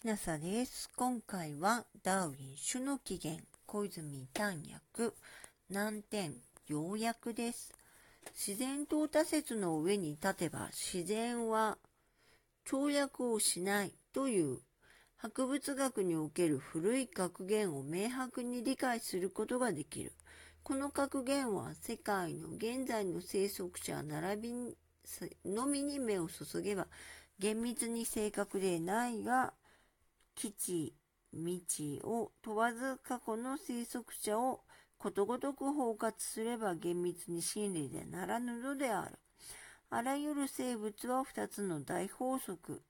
きなさです。今回はダーウィン種の起源、小泉短訳、難点、要約です。自然淘汰説の上に立てば自然は跳躍をしないという博物学における古い格言を明白に理解することができる。この格言は世界の現在の生息者並びのみに目を注げば厳密に正確でないが、基地、道を問わず過去の生息者をことごとく包括すれば厳密に真理でならぬのである。あらゆる生物は二つの大法則、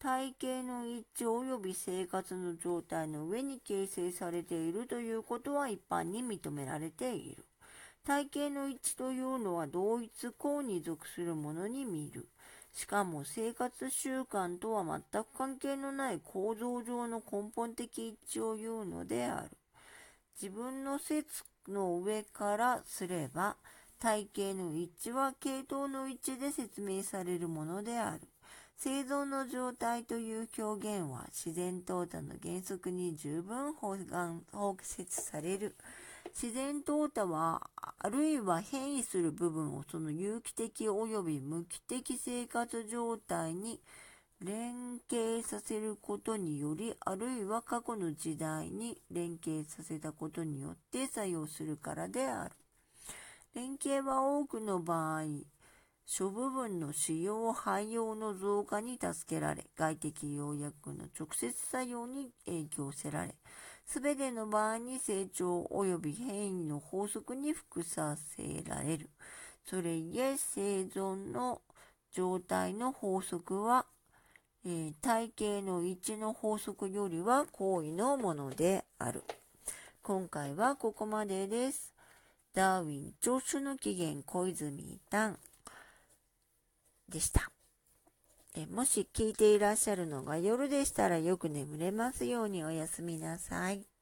体型の一致及び生活の状態の上に形成されているということは一般に認められている。体型の一致というのは同一項に属するものに見る。しかも生活習慣とは全く関係のない構造上の根本的一致を言うのである。自分の説の上からすれば、体型の一致は系統の一致で説明されるものである。生存の状態という表現は自然淘汰の原則に十分包摂される。自然淘汰は、あるいは変異する部分をその有機的及び無機的生活状態に連携させることにより、あるいは過去の時代に連携させたことによって作用するからである。連携は多くの場合、諸部分の使用汎用の増加に助けられ、外的要約の直接作用に影響せられ、すべての場合に成長及び変異の法則に服させられる。それゆえ生存の状態の法則は、えー、体系の一致の法則よりは行為のものである。今回はここまでです。ダーウィン、聴取の起源、小泉丹でした。えもし聞いていらっしゃるのが夜でしたらよく眠れますようにおやすみなさい。